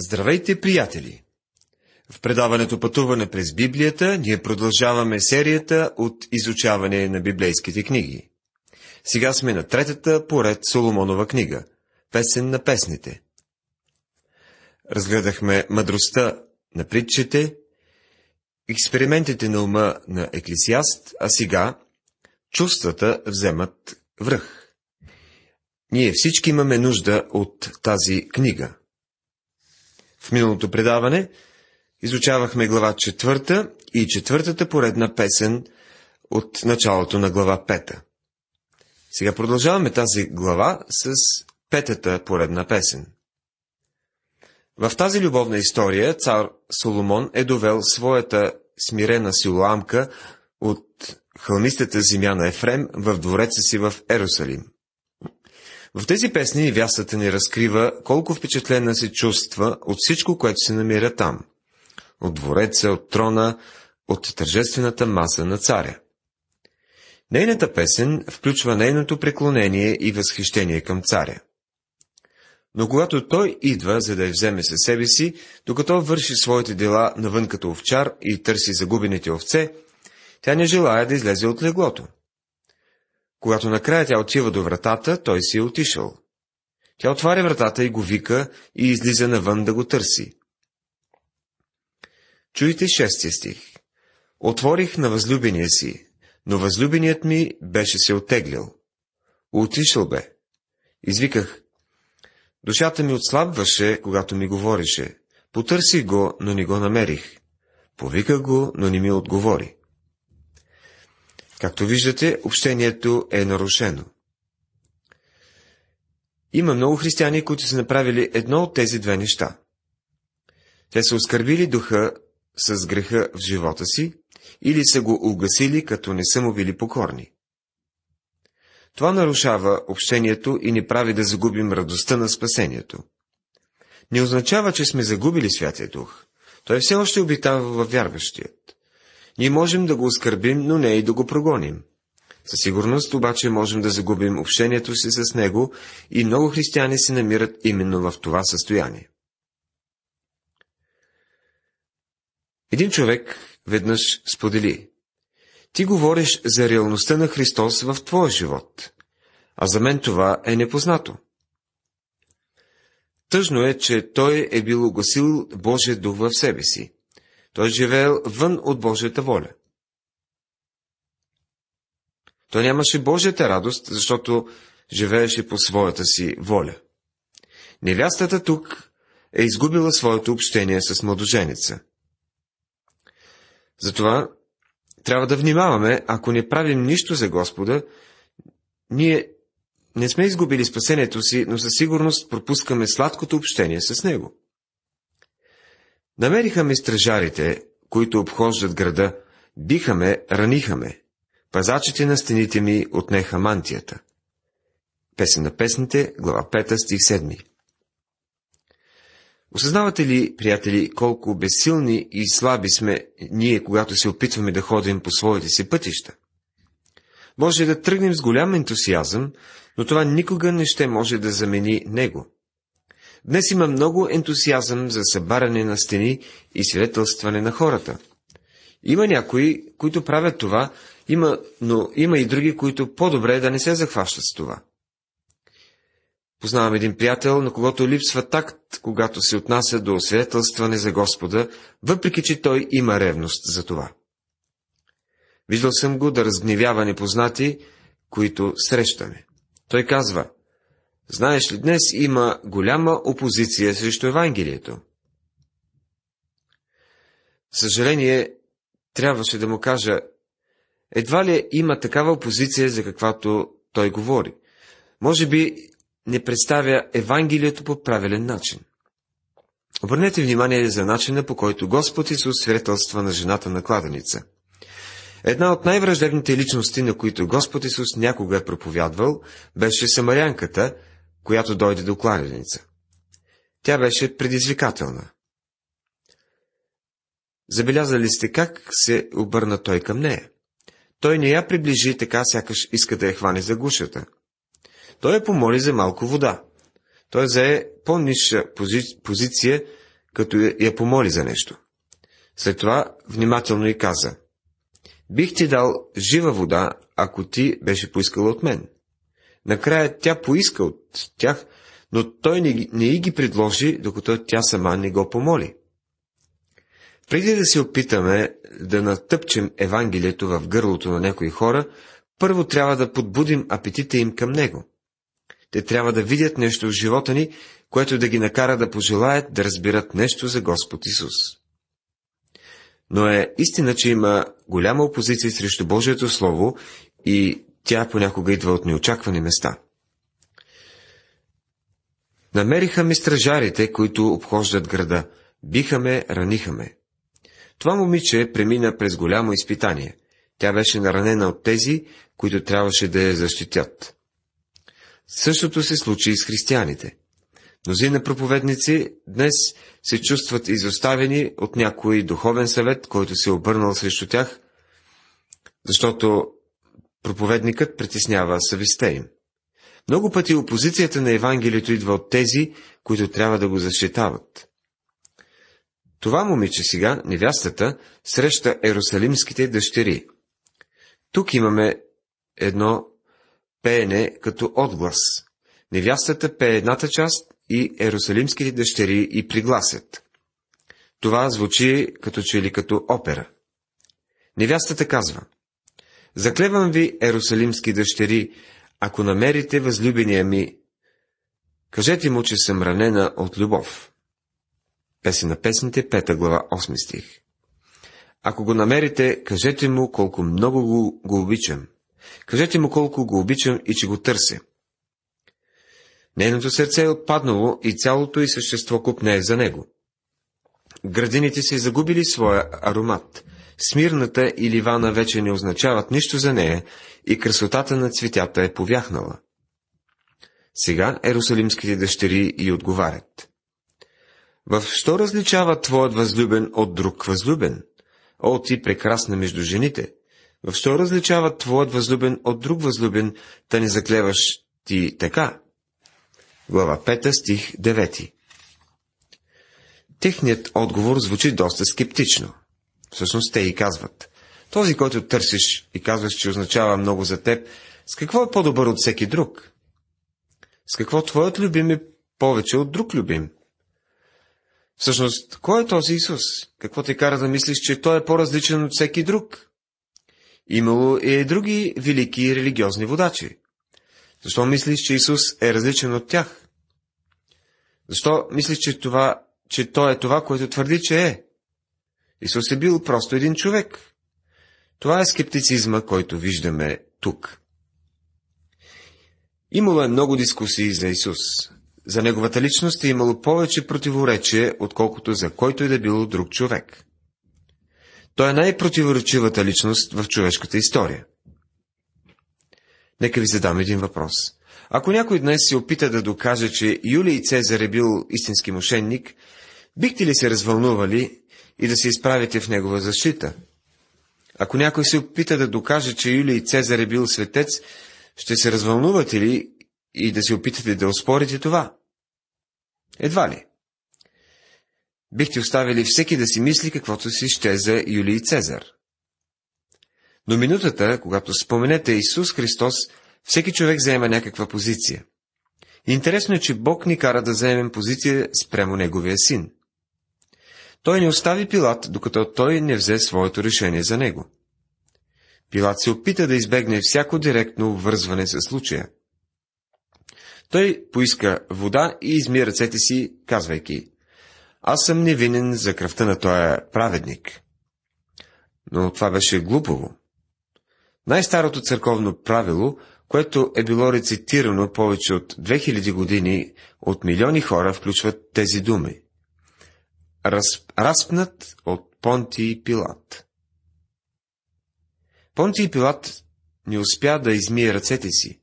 Здравейте, приятели! В предаването Пътуване през Библията ние продължаваме серията от изучаване на библейските книги. Сега сме на третата поред Соломонова книга – Песен на песните. Разгледахме мъдростта на притчите, експериментите на ума на Еклисиаст, а сега чувствата вземат връх. Ние всички имаме нужда от тази книга – в миналото предаване изучавахме глава четвърта и четвъртата поредна песен от началото на глава пета. Сега продължаваме тази глава с петата поредна песен. В тази любовна история цар Соломон е довел своята смирена силоамка от хълмистата земя на Ефрем в двореца си в Ерусалим. В тези песни невястата ни разкрива колко впечатлена се чувства от всичко, което се намира там. От двореца, от трона, от тържествената маса на царя. Нейната песен включва нейното преклонение и възхищение към царя. Но когато той идва, за да я вземе със себе си, докато върши своите дела навън като овчар и търси загубените овце, тя не желая да излезе от леглото. Когато накрая тя отива до вратата, той си е отишъл. Тя отваря вратата и го вика и излиза навън да го търси. Чуйте шестия стих. Отворих на възлюбения си, но възлюбеният ми беше се отеглил. Отишъл бе. Извиках. Душата ми отслабваше, когато ми говореше. Потърсих го, но не го намерих. Повиках го, но не ми отговори. Както виждате, общението е нарушено. Има много християни, които са направили едно от тези две неща. Те са оскърбили духа с греха в живота си или са го угасили, като не са му били покорни. Това нарушава общението и ни прави да загубим радостта на спасението. Не означава, че сме загубили Святия Дух. Той все още обитава във вярващият. Ние можем да го оскърбим, но не и да го прогоним. Със сигурност обаче можем да загубим общението си с него и много християни се намират именно в това състояние. Един човек веднъж сподели. Ти говориш за реалността на Христос в твоя живот, а за мен това е непознато. Тъжно е, че той е бил огласил Божия дух в себе си. Той живеел вън от Божията воля. Той нямаше Божията радост, защото живееше по своята си воля. Невястата тук е изгубила своето общение с младоженица. Затова трябва да внимаваме, ако не правим нищо за Господа, ние не сме изгубили спасението си, но със сигурност пропускаме сладкото общение с Него. Намериха ме стражарите, които обхождат града, биха ме, раниха ме. Пазачите на стените ми отнеха мантията. Песен на песните, глава 5, стих 7. Осъзнавате ли, приятели, колко безсилни и слаби сме ние, когато се опитваме да ходим по своите си пътища? Може да тръгнем с голям ентусиазъм, но това никога не ще може да замени него. Днес има много ентусиазъм за събаряне на стени и свидетелстване на хората. Има някои, които правят това, има, но има и други, които по-добре да не се захващат с това. Познавам един приятел, на когото липсва такт, когато се отнася до свидетелстване за Господа, въпреки че той има ревност за това. Виждал съм го да разгневява непознати, които срещаме. Той казва, Знаеш ли, днес има голяма опозиция срещу Евангелието. Съжаление, трябваше да му кажа, едва ли има такава опозиция, за каквато той говори. Може би не представя Евангелието по правилен начин. Обърнете внимание за начина, по който Господ Исус свидетелства на жената на кладеница. Една от най-враждебните личности, на които Господ Исус някога е проповядвал, беше самарянката, която дойде до кладеница. Тя беше предизвикателна. Забелязали сте как се обърна той към нея? Той не я приближи така, сякаш иска да я хване за гушата. Той я помоли за малко вода. Той зае по-низша пози... позиция, като я помоли за нещо. След това внимателно и каза, Бих ти дал жива вода, ако ти беше поискала от мен. Накрая тя поиска от тях, но той не, не и ги предложи, докато тя сама не го помоли. Преди да се опитаме да натъпчем Евангелието в гърлото на някои хора, първо трябва да подбудим апетита им към него. Те трябва да видят нещо в живота ни, което да ги накара да пожелаят да разбират нещо за Господ Исус. Но е истина, че има голяма опозиция срещу Божието Слово и тя понякога идва от неочаквани места. Намериха ми стражарите, които обхождат града. Биха ме, раниха ме. Това момиче премина през голямо изпитание. Тя беше наранена от тези, които трябваше да я защитят. Същото се случи и с християните. Мнозина проповедници днес се чувстват изоставени от някой духовен съвет, който се е обърнал срещу тях, защото проповедникът притеснява съвестта им. Много пъти опозицията на Евангелието идва от тези, които трябва да го защитават. Това момиче сега, невястата, среща ерусалимските дъщери. Тук имаме едно пеене като отглас. Невястата пее едната част и ерусалимските дъщери и пригласят. Това звучи като че ли като опера. Невястата казва, Заклевам ви, ерусалимски дъщери, ако намерите възлюбения ми, кажете му, че съм ранена от любов. Песен на песните, пета глава, 8 стих. Ако го намерите, кажете му колко много го, го обичам. Кажете му колко го обичам и че го търся. Нейното сърце е отпаднало и цялото й същество купне е за него. Градините се загубили своя аромат. Смирната и ливана вече не означават нищо за нея и красотата на цветята е повяхнала. Сега ерусалимските дъщери й отговарят. В що различава твоят възлюбен от друг възлюбен? О, ти прекрасна между жените! В що различава твоят възлюбен от друг възлюбен, да не заклеваш ти така? Глава 5, стих 9 Техният отговор звучи доста скептично. Всъщност те и казват. Този, който търсиш и казваш, че означава много за теб, с какво е по-добър от всеки друг? С какво твоят любим е повече от друг любим? Всъщност, кой е този Исус? Какво те кара да мислиш, че той е по-различен от всеки друг? Имало и други велики религиозни водачи. Защо мислиш, че Исус е различен от тях? Защо мислиш, че, това, че Той е това, което твърди, че е? Исус е бил просто един човек. Това е скептицизма, който виждаме тук. Имало е много дискусии за Исус. За неговата личност е имало повече противоречие, отколкото за който и да било друг човек. Той е най-противоречивата личност в човешката история. Нека ви задам един въпрос. Ако някой днес се опита да докаже, че Юлий Цезар е бил истински мошенник, бихте ли се развълнували и да се изправите в негова защита? Ако някой се опита да докаже, че Юлий Цезар е бил светец, ще се развълнувате ли и да се опитате да оспорите това? Едва ли. Бихте оставили всеки да си мисли каквото си ще за Юлий Цезар. Но минутата, когато споменете Исус Христос, всеки човек заема някаква позиция. Интересно е, че Бог ни кара да заемем позиция спрямо Неговия син. Той не остави Пилат, докато той не взе своето решение за него. Пилат се опита да избегне всяко директно обвързване с случая. Той поиска вода и изми ръцете си, казвайки, аз съм невинен за кръвта на този праведник. Но това беше глупово. Най-старото църковно правило, което е било рецитирано повече от 2000 години от милиони хора, включват тези думи. Раз, разпнат от Понти Пилат. Понти Пилат не успя да измие ръцете си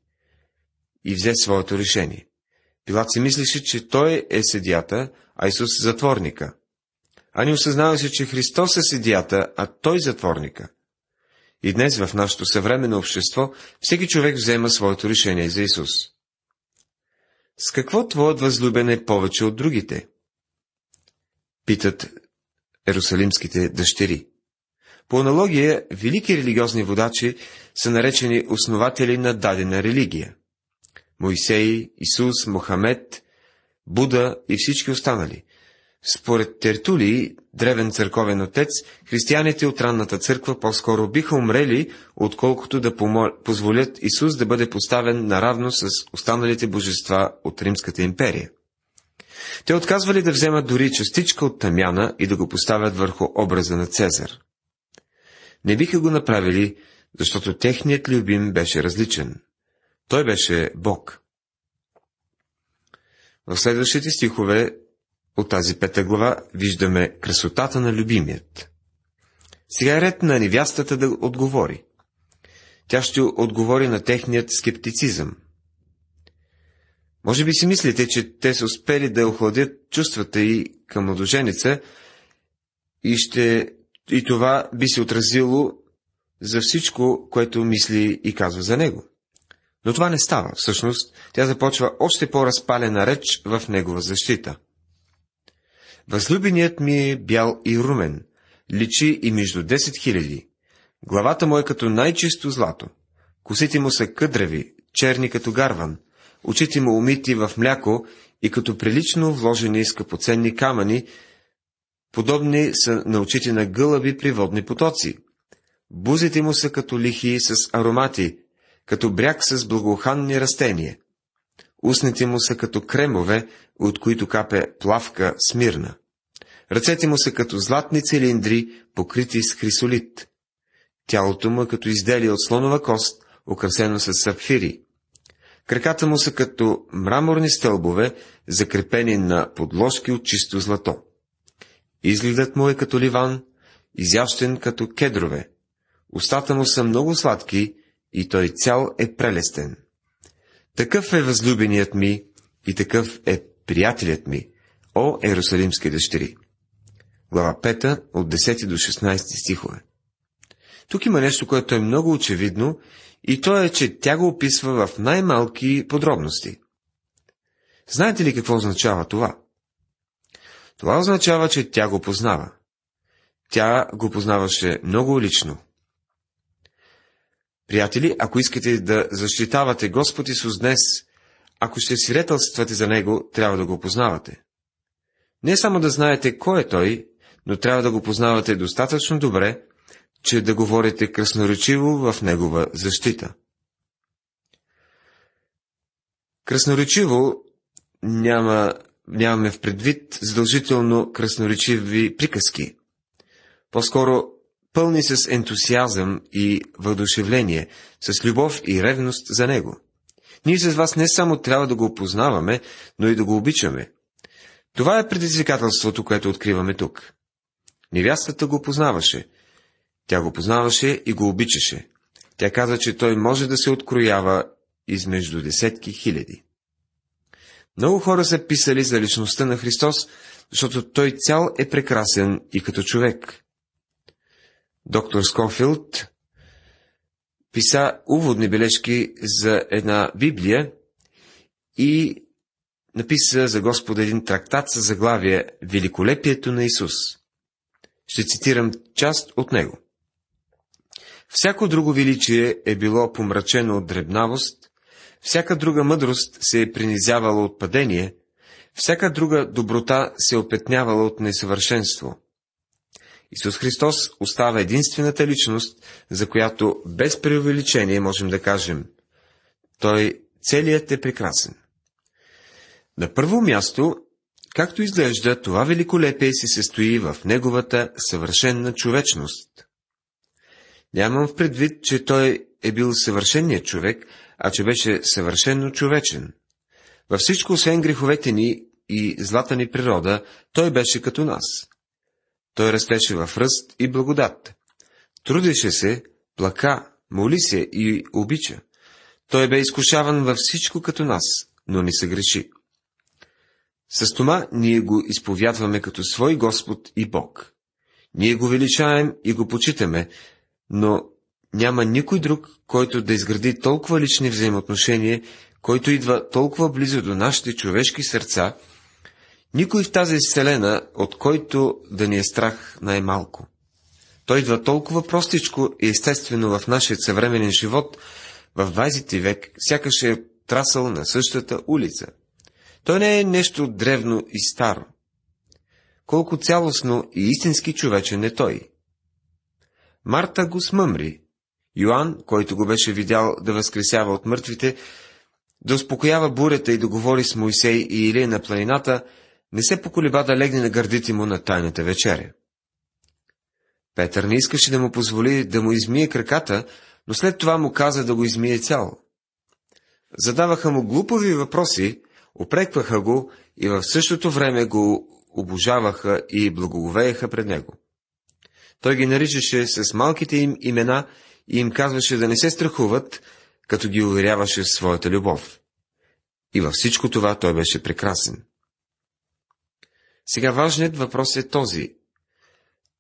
и взе своето решение. Пилат си мислеше, че той е съдията, а Исус затворника. А не осъзнаваше, че Христос е съдията, а той затворника. И днес в нашето съвременно общество всеки човек взема своето решение за Исус. С какво твоят възлюбен е повече от другите? Питат ерусалимските дъщери. По аналогия, велики религиозни водачи са наречени основатели на дадена религия. Моисей, Исус, Мохамед, Буда и всички останали. Според Тертулий, древен църковен отец, християните от ранната църква по-скоро биха умрели, отколкото да позволят Исус да бъде поставен наравно с останалите божества от Римската империя. Те отказвали да вземат дори частичка от тамяна и да го поставят върху образа на Цезар. Не биха го направили, защото техният любим беше различен. Той беше Бог. В следващите стихове от тази пета глава виждаме красотата на любимият. Сега е ред на невястата да отговори. Тя ще отговори на техният скептицизъм. Може би си мислите, че те са успели да охладят чувствата и към младоженица и, ще, и това би се отразило за всичко, което мисли и казва за него. Но това не става. Всъщност, тя започва още по-разпалена реч в негова защита. Възлюбеният ми е бял и румен, личи и между 10 хиляди. Главата му е като най-чисто злато. Косите му са къдрави, черни като гарван, очите му умити в мляко и като прилично вложени скъпоценни камъни, подобни са на очите на гълъби приводни потоци. Бузите му са като лихи с аромати, като бряг с благоуханни растения. Устните му са като кремове, от които капе плавка смирна. Ръцете му са като златни цилиндри, покрити с хрисолит. Тялото му е като изделие от слонова кост, украсено с сапфири. Краката му са като мраморни стълбове, закрепени на подложки от чисто злато. Изгледът му е като ливан, изящен като кедрове. Устата му са много сладки и той цял е прелестен. Такъв е възлюбеният ми и такъв е приятелят ми, о Ерусалимски дъщери. Глава 5 от 10 до 16 стихове. Тук има нещо, което е много очевидно и то е, че тя го описва в най-малки подробности. Знаете ли какво означава това? Това означава, че тя го познава. Тя го познаваше много лично. Приятели, ако искате да защитавате Господ Исус днес, ако ще свидетелствате за Него, трябва да го познавате. Не само да знаете кой е Той, но трябва да го познавате достатъчно добре, че да говорите красноречиво в Негова защита. Красноречиво няма, нямаме в предвид задължително красноречиви приказки. По-скоро пълни с ентусиазъм и въодушевление, с любов и ревност за него. Ние с вас не само трябва да го опознаваме, но и да го обичаме. Това е предизвикателството, което откриваме тук. Невястата го познаваше. Тя го познаваше и го обичаше. Тя каза, че той може да се откроява измежду десетки хиляди. Много хора са писали за личността на Христос, защото той цял е прекрасен и като човек доктор Скофилд писа уводни бележки за една Библия и написа за Господа един трактат с заглавие Великолепието на Исус. Ще цитирам част от него. Всяко друго величие е било помрачено от дребнавост, всяка друга мъдрост се е принизявала от падение, всяка друга доброта се е опетнявала от несъвършенство. Исус Христос остава единствената личност, за която без преувеличение можем да кажем, Той целият е прекрасен. На първо място, както изглежда, това великолепие се състои в неговата съвършенна човечност. Нямам в предвид, че той е бил съвършенният човек, а че беше съвършенно човечен. Във всичко, освен греховете ни и злата ни природа, той беше като нас. Той растеше в ръст и благодат. Трудеше се, плака, моли се и обича. Той бе изкушаван във всичко като нас, но не се греши. С това ние го изповядваме като свой Господ и Бог. Ние го величаем и го почитаме, но няма никой друг, който да изгради толкова лични взаимоотношения, който идва толкова близо до нашите човешки сърца, Никой в тази вселена, от който да ни е страх най-малко. Той идва толкова простичко и естествено в нашия съвременен живот, в 20 век, сякаш е трасъл на същата улица. Той не е нещо древно и старо. Колко цялостно и истински човечен е той. Марта го смъмри. Йоанн, който го беше видял да възкресява от мъртвите, да успокоява бурята и да говори с Моисей и Илия на планината, не се поколеба да легне на гърдите му на тайната вечеря. Петър не искаше да му позволи да му измие краката, но след това му каза да го измие цяло. Задаваха му глупови въпроси, опрекваха го и в същото време го обожаваха и благоговееха пред него. Той ги наричаше с малките им имена и им казваше да не се страхуват, като ги уверяваше в своята любов. И във всичко това той беше прекрасен. Сега важният въпрос е този.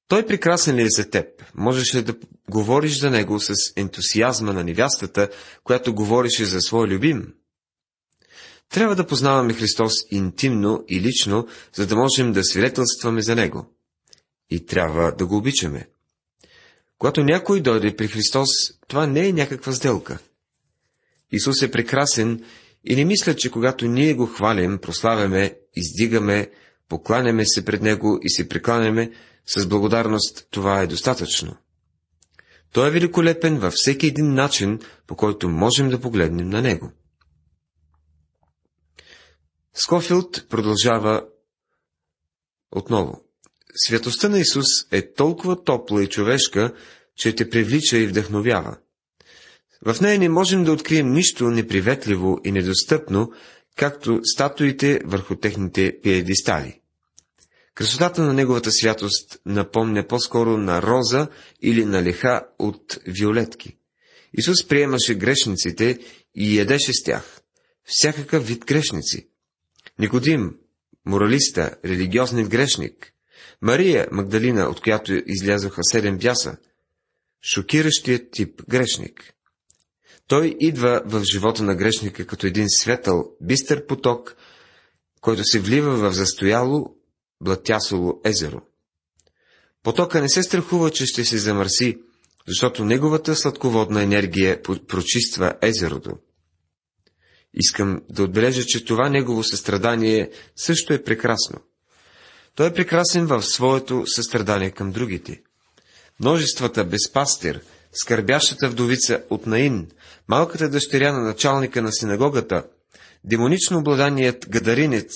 Той прекрасен ли е за теб? Можеш ли да говориш за него с ентусиазма на невястата, която говореше за своя любим? Трябва да познаваме Христос интимно и лично, за да можем да свидетелстваме за Него. И трябва да го обичаме. Когато някой дойде при Христос, това не е някаква сделка. Исус е прекрасен и не мисля, че когато ние го хвалим, прославяме, издигаме, покланяме се пред Него и се прекланяме, с благодарност това е достатъчно. Той е великолепен във всеки един начин, по който можем да погледнем на Него. Скофилд продължава отново. Святостта на Исус е толкова топла и човешка, че те привлича и вдъхновява. В нея не можем да открием нищо неприветливо и недостъпно, както статуите върху техните пиедестали. Красотата на неговата святост напомня по-скоро на роза или на леха от виолетки. Исус приемаше грешниците и ядеше с тях. Всякакъв вид грешници. Никодим, моралиста, религиозният грешник. Мария Магдалина, от която излязоха седем бяса. Шокиращият тип грешник. Той идва в живота на грешника като един светъл, бистър поток, който се влива в застояло блатясово езеро. Потока не се страхува, че ще се замърси, защото неговата сладководна енергия прочиства езерото. Искам да отбележа, че това негово състрадание също е прекрасно. Той е прекрасен в своето състрадание към другите. Множествата безпастир, скърбящата вдовица от Наин, малката дъщеря на началника на синагогата, демонично обладаният гадаринец,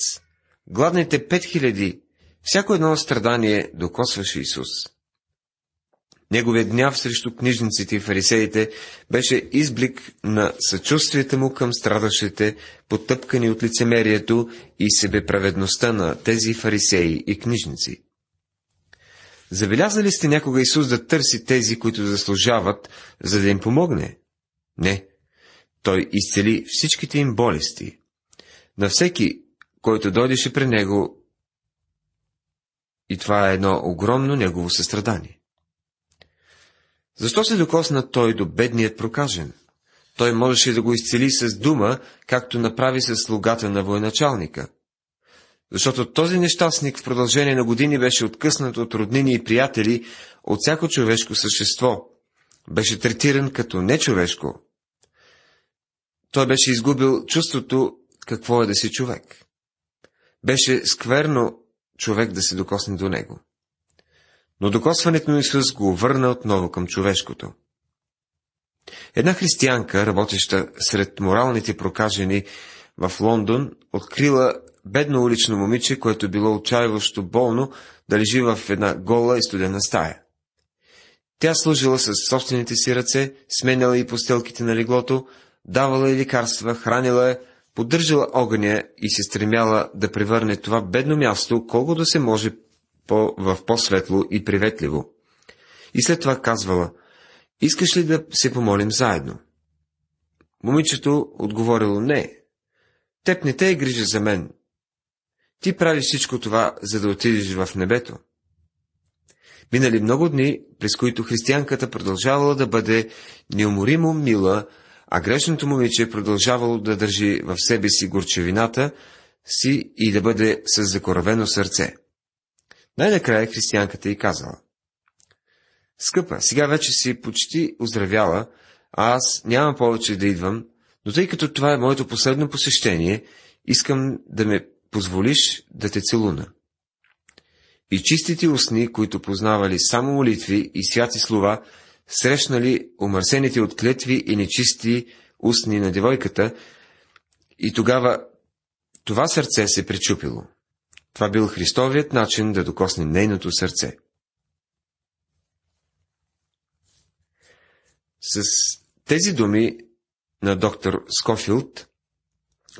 гладните пет хиляди, всяко едно страдание докосваше Исус. Неговият гняв срещу книжниците и фарисеите беше изблик на съчувствието му към страдащите, потъпкани от лицемерието и себеправедността на тези фарисеи и книжници. Забелязали сте някога Исус да търси тези, които заслужават, за да им помогне? Не. Той изцели всичките им болести. На всеки, който дойдеше при него, и това е едно огромно негово състрадание. Защо се докосна той до бедният прокажен? Той можеше да го изцели с дума, както направи с слугата на военачалника. Защото този нещастник в продължение на години беше откъснат от роднини и приятели, от всяко човешко същество. Беше третиран като нечовешко. Той беше изгубил чувството какво е да си човек. Беше скверно човек да се докосне до него. Но докосването на Исус го върна отново към човешкото. Една християнка, работеща сред моралните прокажени в Лондон, открила бедно улично момиче, което било отчаиващо болно да лежи в една гола и студена стая. Тя служила с собствените си ръце, сменяла и постелките на леглото, давала и лекарства, хранила я, поддържала огъня и се стремяла да превърне това бедно място, колко да се може по, в по-светло и приветливо. И след това казвала, искаш ли да се помолим заедно? Момичето отговорило, не. Теб не те е грижа за мен. Ти правиш всичко това, за да отидеш в небето. Минали много дни, през които християнката продължавала да бъде неуморимо мила, а грешното момиче продължавало да държи в себе си горчевината, си и да бъде с закоравено сърце. Най-накрая християнката й казала. Скъпа, сега вече си почти оздравяла, а аз нямам повече да идвам, но тъй като това е моето последно посещение, искам да ме позволиш да те целуна. И чистите устни, които познавали само молитви и святи слова, срещнали умърсените от клетви и нечисти устни на девойката, и тогава това сърце се пречупило. Това бил Христовият начин да докосне нейното сърце. С тези думи на доктор Скофилд,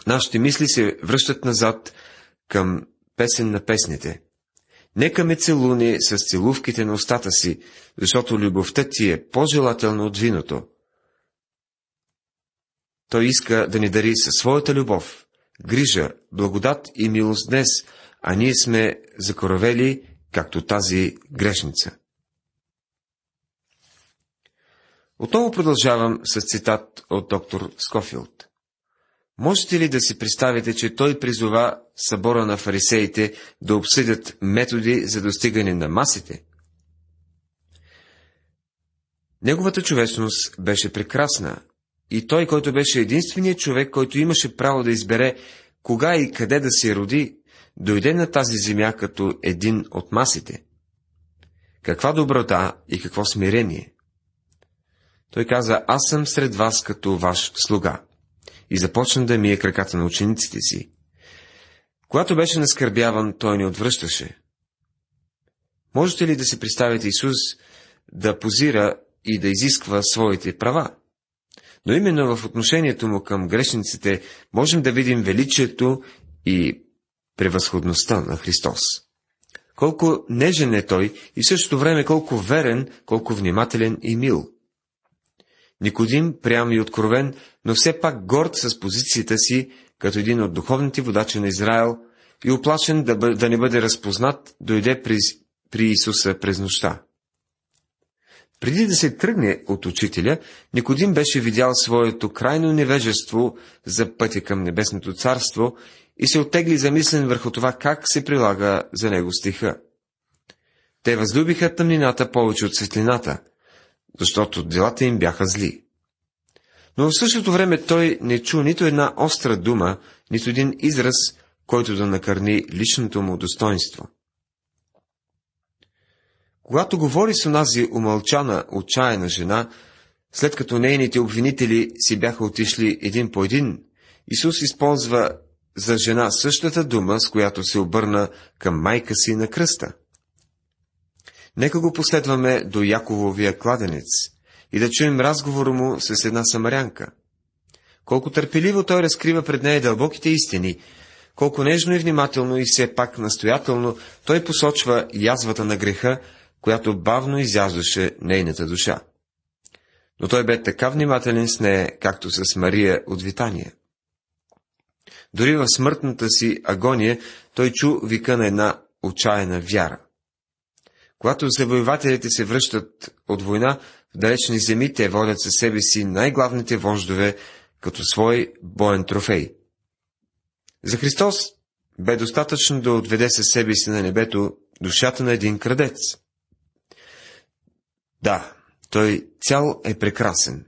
нашите мисли се връщат назад към песен на песните. Нека ме целуни с целувките на устата си, защото любовта ти е по-желателна от виното. Той иска да ни дари със своята любов, грижа, благодат и милост днес, а ние сме закоравели, както тази грешница. Отново продължавам с цитат от доктор Скофилд. Можете ли да си представите, че той призова събора на фарисеите да обсъдят методи за достигане на масите? Неговата човечност беше прекрасна и той, който беше единственият човек, който имаше право да избере кога и къде да се роди, дойде на тази земя като един от масите. Каква доброта и какво смирение! Той каза, аз съм сред вас като ваш слуга. И започна да мие краката на учениците си. Когато беше наскърбяван, той не отвръщаше. Можете ли да си представите Исус да позира и да изисква своите права? Но именно в отношението му към грешниците можем да видим величието и превъзходността на Христос. Колко нежен е Той и в същото време колко верен, колко внимателен и мил. Никодим, прям и откровен, но все пак горд с позицията си, като един от духовните водачи на Израел, и оплашен да, бъ... да не бъде разпознат, дойде при, при Исуса през нощта. Преди да се тръгне от учителя, Никодим беше видял своето крайно невежество за пътя към небесното царство и се оттегли замислен върху това как се прилага за него стиха. Те възлюбиха тъмнината повече от светлината, защото делата им бяха зли. Но в същото време той не чу нито една остра дума, нито един израз, който да накърни личното му достоинство. Когато говори с онази умълчана, отчаяна жена, след като нейните обвинители си бяха отишли един по един, Исус използва за жена същата дума, с която се обърна към майка си на кръста. Нека го последваме до Якововия кладенец и да чуем разговора му с една самарянка. Колко търпеливо той разкрива пред нея дълбоките истини, колко нежно и внимателно и все пак настоятелно той посочва язвата на греха, която бавно изяждаше нейната душа. Но той бе така внимателен с нея, както с Мария от Витания. Дори в смъртната си агония той чу вика на една отчаяна вяра. Когато завоевателите се връщат от война в далечни земи, те водят със себе си най-главните вождове като свой боен трофей. За Христос бе достатъчно да отведе със себе си на небето душата на един крадец. Да, той цял е прекрасен.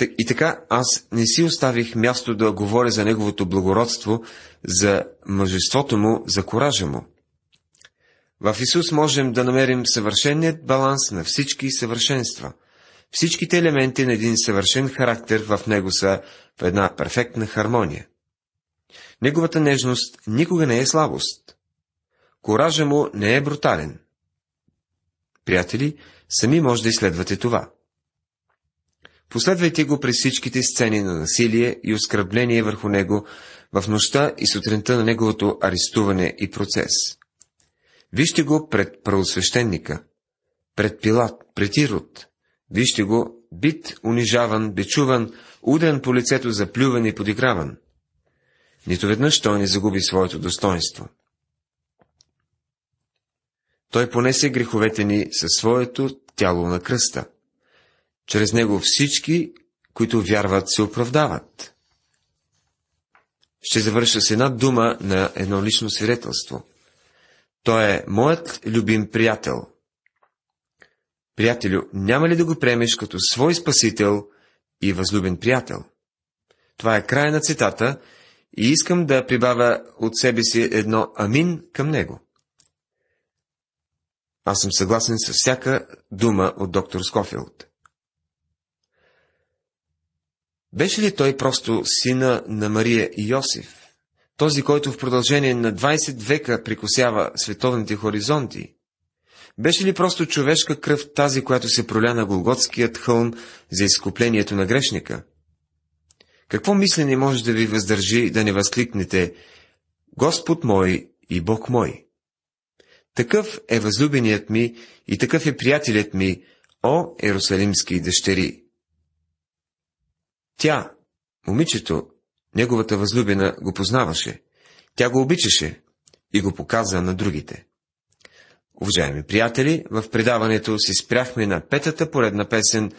И така аз не си оставих място да говоря за неговото благородство, за мъжеството му, за коража му. В Исус можем да намерим съвършеният баланс на всички съвършенства. Всичките елементи на един съвършен характер в него са в една перфектна хармония. Неговата нежност никога не е слабост. Коража му не е брутален. Приятели, сами може да изследвате това. Последвайте го през всичките сцени на насилие и оскърбление върху него в нощта и сутринта на неговото арестуване и процес. Вижте го пред правосвещеника, пред Пилат, пред Ирод. Вижте го бит, унижаван, бичуван, удрен по лицето, заплюван и подиграван. Нито веднъж той не загуби своето достоинство. Той понесе греховете ни със своето тяло на кръста. Чрез него всички, които вярват, се оправдават. ще завърша с една дума на едно лично свидетелство. Той е моят любим приятел. Приятелю, няма ли да го приемеш като свой спасител и възлюбен приятел? Това е край на цитата и искам да прибавя от себе си едно амин към него. Аз съм съгласен с всяка дума от доктор Скофилд. Беше ли той просто сина на Мария и Йосиф? Този, който в продължение на 20 века прикосява световните хоризонти? Беше ли просто човешка кръв тази, която се проля на Голготският хълм за изкуплението на грешника? Какво мислене може да ви въздържи да не възкликнете Господ мой и Бог мой? Такъв е възлюбеният ми и такъв е приятелят ми, о Ерусалимски дъщери. Тя, момичето, неговата възлюбена, го познаваше. Тя го обичаше и го показа на другите. Уважаеми приятели, в предаването си спряхме на петата поредна песен,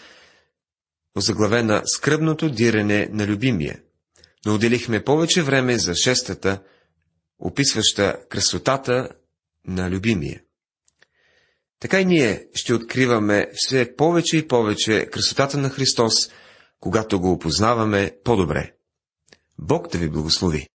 озаглавена Скръбното дирене на любимия, но отделихме повече време за шестата, описваща красотата на любимия. Така и ние ще откриваме все повече и повече красотата на Христос, когато го опознаваме по-добре. Бог да ви благослови!